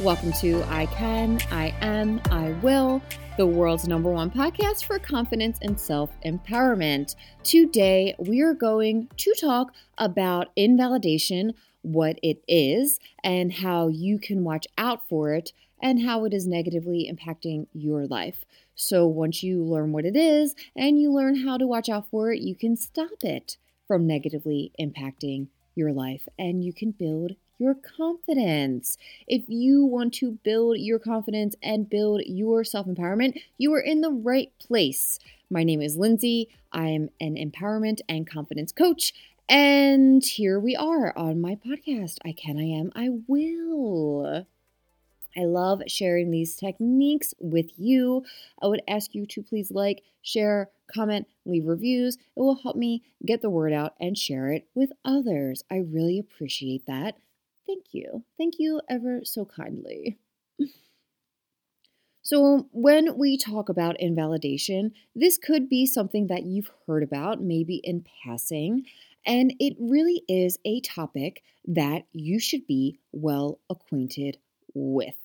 Welcome to I Can, I Am, I Will, the world's number one podcast for confidence and self empowerment. Today, we are going to talk about invalidation, what it is, and how you can watch out for it, and how it is negatively impacting your life. So, once you learn what it is and you learn how to watch out for it, you can stop it from negatively impacting your life and you can build your confidence. If you want to build your confidence and build your self empowerment, you are in the right place. My name is Lindsay. I am an empowerment and confidence coach. And here we are on my podcast. I can, I am, I will. I love sharing these techniques with you. I would ask you to please like, share, comment, leave reviews. It will help me get the word out and share it with others. I really appreciate that. Thank you. Thank you ever so kindly. So, when we talk about invalidation, this could be something that you've heard about, maybe in passing, and it really is a topic that you should be well acquainted with.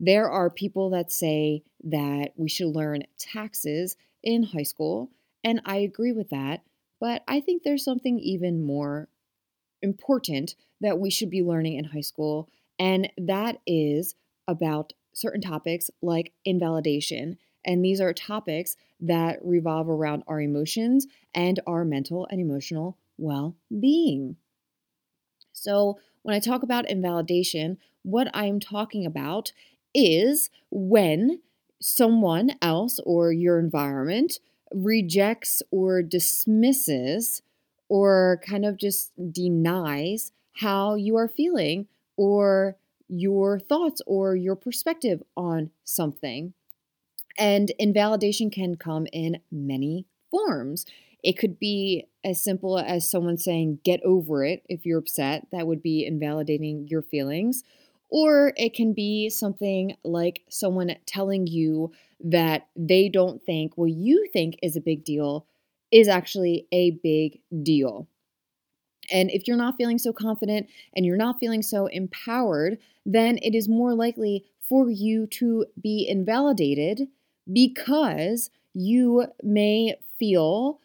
There are people that say that we should learn taxes in high school, and I agree with that, but I think there's something even more important that we should be learning in high school, and that is about certain topics like invalidation. And these are topics that revolve around our emotions and our mental and emotional well being. So, when I talk about invalidation, what I'm talking about is when someone else or your environment rejects or dismisses or kind of just denies how you are feeling or your thoughts or your perspective on something. And invalidation can come in many forms. It could be as simple as someone saying, get over it if you're upset. That would be invalidating your feelings. Or it can be something like someone telling you that they don't think what you think is a big deal is actually a big deal. And if you're not feeling so confident and you're not feeling so empowered, then it is more likely for you to be invalidated because you may feel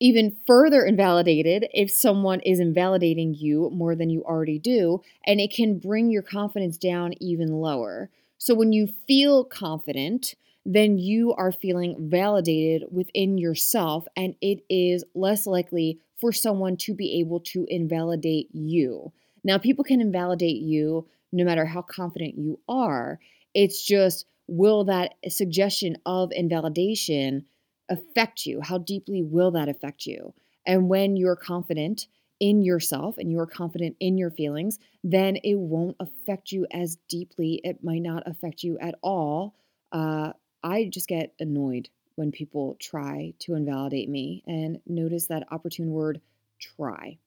even further invalidated if someone is invalidating you more than you already do, and it can bring your confidence down even lower. So when you feel confident, then you are feeling validated within yourself, and it is less likely for someone to be able to invalidate you. Now, people can invalidate you no matter how confident you are. It's just, will that suggestion of invalidation affect you? How deeply will that affect you? And when you're confident in yourself and you're confident in your feelings, then it won't affect you as deeply. It might not affect you at all. Uh, I just get annoyed when people try to invalidate me and notice that opportune word try.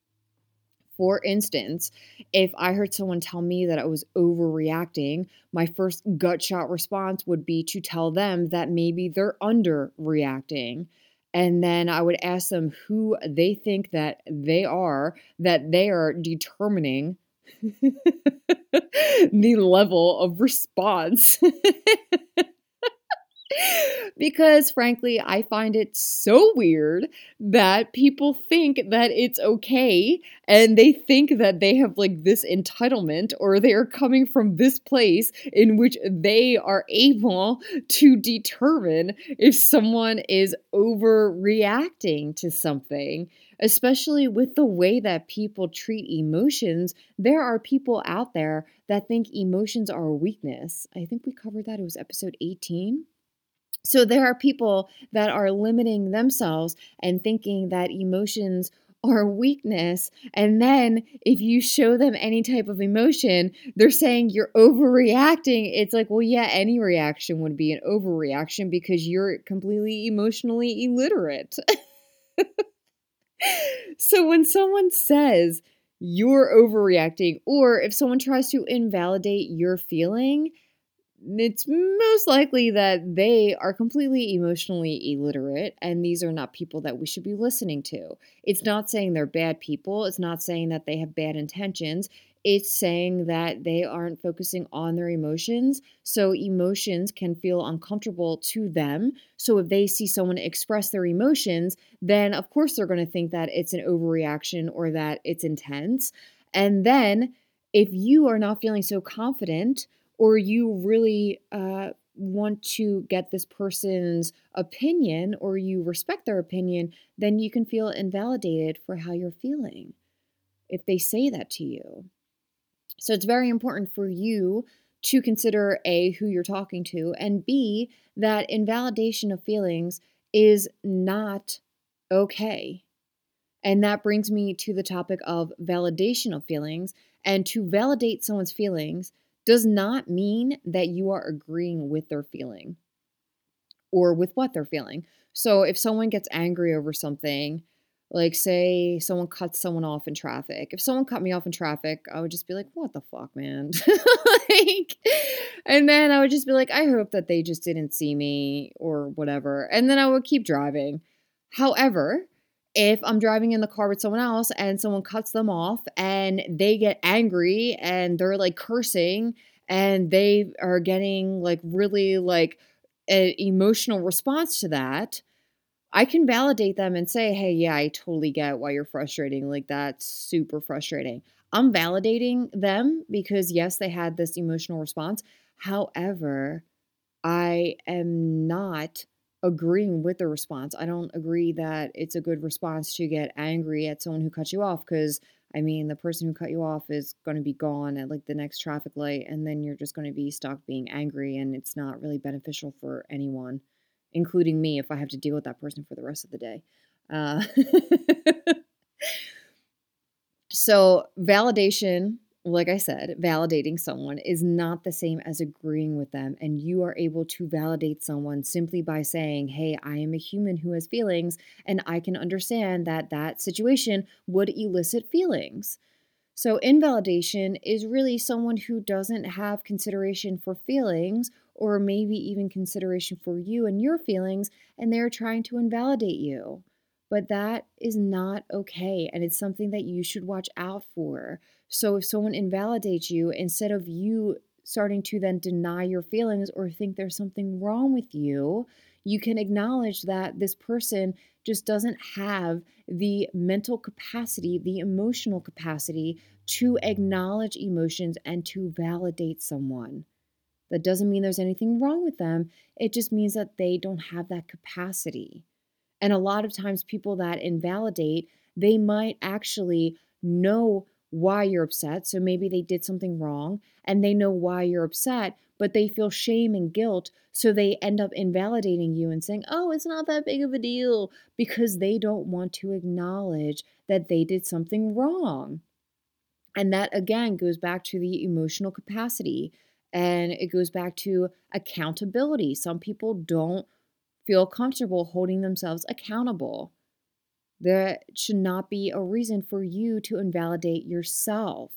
For instance, if I heard someone tell me that I was overreacting, my first gut shot response would be to tell them that maybe they're underreacting. And then I would ask them who they think that they are, that they are determining the level of response because frankly, I find it so weird that people think that it's okay and they think that they have like this entitlement or they are coming from this place in which they are able to determine if someone is overreacting to something. Especially with the way that people treat emotions, there are people out there that think emotions are a weakness. I think we covered that. It was episode 18 so there are people that are limiting themselves and thinking that emotions are weakness. And then if you show them any type of emotion, they're saying you're overreacting. It's like, well, yeah, any reaction would be an overreaction because you're completely emotionally illiterate. so when someone says you're overreacting, or if someone tries to invalidate your feeling, it's most likely that they are completely emotionally illiterate and these are not people that we should be listening to. It's not saying they're bad people, it's not saying that they have bad intentions. it's saying that they aren't focusing on their emotions. So emotions can feel uncomfortable to them. So if they see someone express their emotions, then of course they're going to think that it's an overreaction or that it's intense. And then if you are not feeling so confident or you really uh, want to get this person's opinion or you respect their opinion, then you can feel invalidated for how you're feeling if they say that to you. So it's very important for you to consider A, who you're talking to, and B, that invalidation of feelings is not okay. And that brings me to the topic of validation of feelings. And to validate someone's feelings does not mean that you are agreeing with their feeling or with what they're feeling. So if someone gets angry over something, like say someone cuts someone off in traffic. If someone cut me off in traffic, I would just be like, "What the fuck, man?" like and then I would just be like, "I hope that they just didn't see me or whatever." And then I would keep driving. However, if I'm driving in the car with someone else and someone cuts them off and they get angry and they're like cursing and they are getting like really like an emotional response to that, I can validate them and say, hey, yeah, I totally get why you're frustrating. Like, that's super frustrating. I'm validating them because, yes, they had this emotional response. However, I am not agreeing with the response. I don't agree that it's a good response to get angry at someone who cut you off because I mean, the person who cut you off is going to be gone at like the next traffic light, and then you're just going to be stuck being angry, and it's not really beneficial for anyone, including me if I have to deal with that person for the rest of the day. Uh, so, validation like I said, validating someone is not the same as agreeing with them. And you are able to validate someone simply by saying, Hey, I am a human who has feelings, and I can understand that that situation would elicit feelings. So, invalidation is really someone who doesn't have consideration for feelings or maybe even consideration for you and your feelings, and they're trying to invalidate you. But that is not okay, and it's something that you should watch out for. So if someone invalidates you, instead of you starting to then deny your feelings or think there's something wrong with you, you can acknowledge that this person just doesn't have the mental capacity, the emotional capacity to acknowledge emotions and to validate someone. That doesn't mean there's anything wrong with them. It just means that they don't have that capacity. And a lot of times, people that invalidate, they might actually know why you're upset. So maybe they did something wrong and they know why you're upset, but they feel shame and guilt. So they end up invalidating you and saying, oh, it's not that big of a deal because they don't want to acknowledge that they did something wrong. And that again goes back to the emotional capacity and it goes back to accountability. Some people don't feel comfortable holding themselves accountable. There should not be a reason for you to invalidate yourself.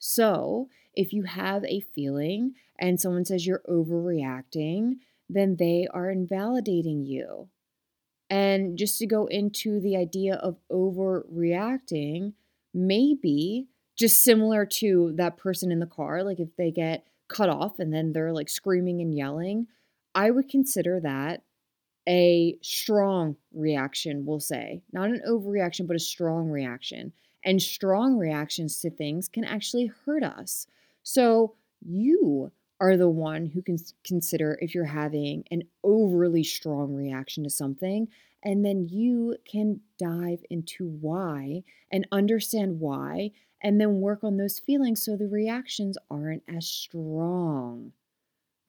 So, if you have a feeling and someone says you're overreacting, then they are invalidating you. And just to go into the idea of overreacting, maybe just similar to that person in the car, like if they get cut off and then they're like screaming and yelling, I would consider that a strong reaction, we'll say, not an overreaction, but a strong reaction. And strong reactions to things can actually hurt us. So you are the one who can consider if you're having an overly strong reaction to something. And then you can dive into why and understand why, and then work on those feelings so the reactions aren't as strong.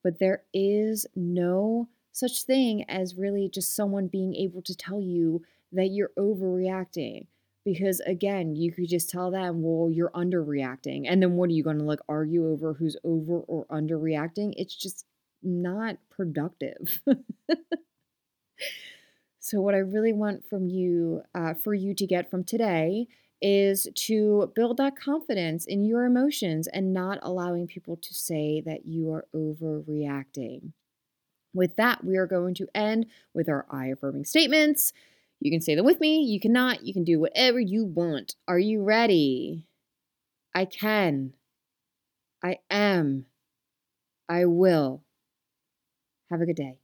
But there is no such thing as really just someone being able to tell you that you're overreacting. Because again, you could just tell them, well, you're underreacting. And then what are you going to like argue over who's over or underreacting? It's just not productive. so, what I really want from you, uh, for you to get from today, is to build that confidence in your emotions and not allowing people to say that you are overreacting. With that, we are going to end with our I affirming statements. You can say them with me, you cannot, you can do whatever you want. Are you ready? I can. I am. I will. Have a good day.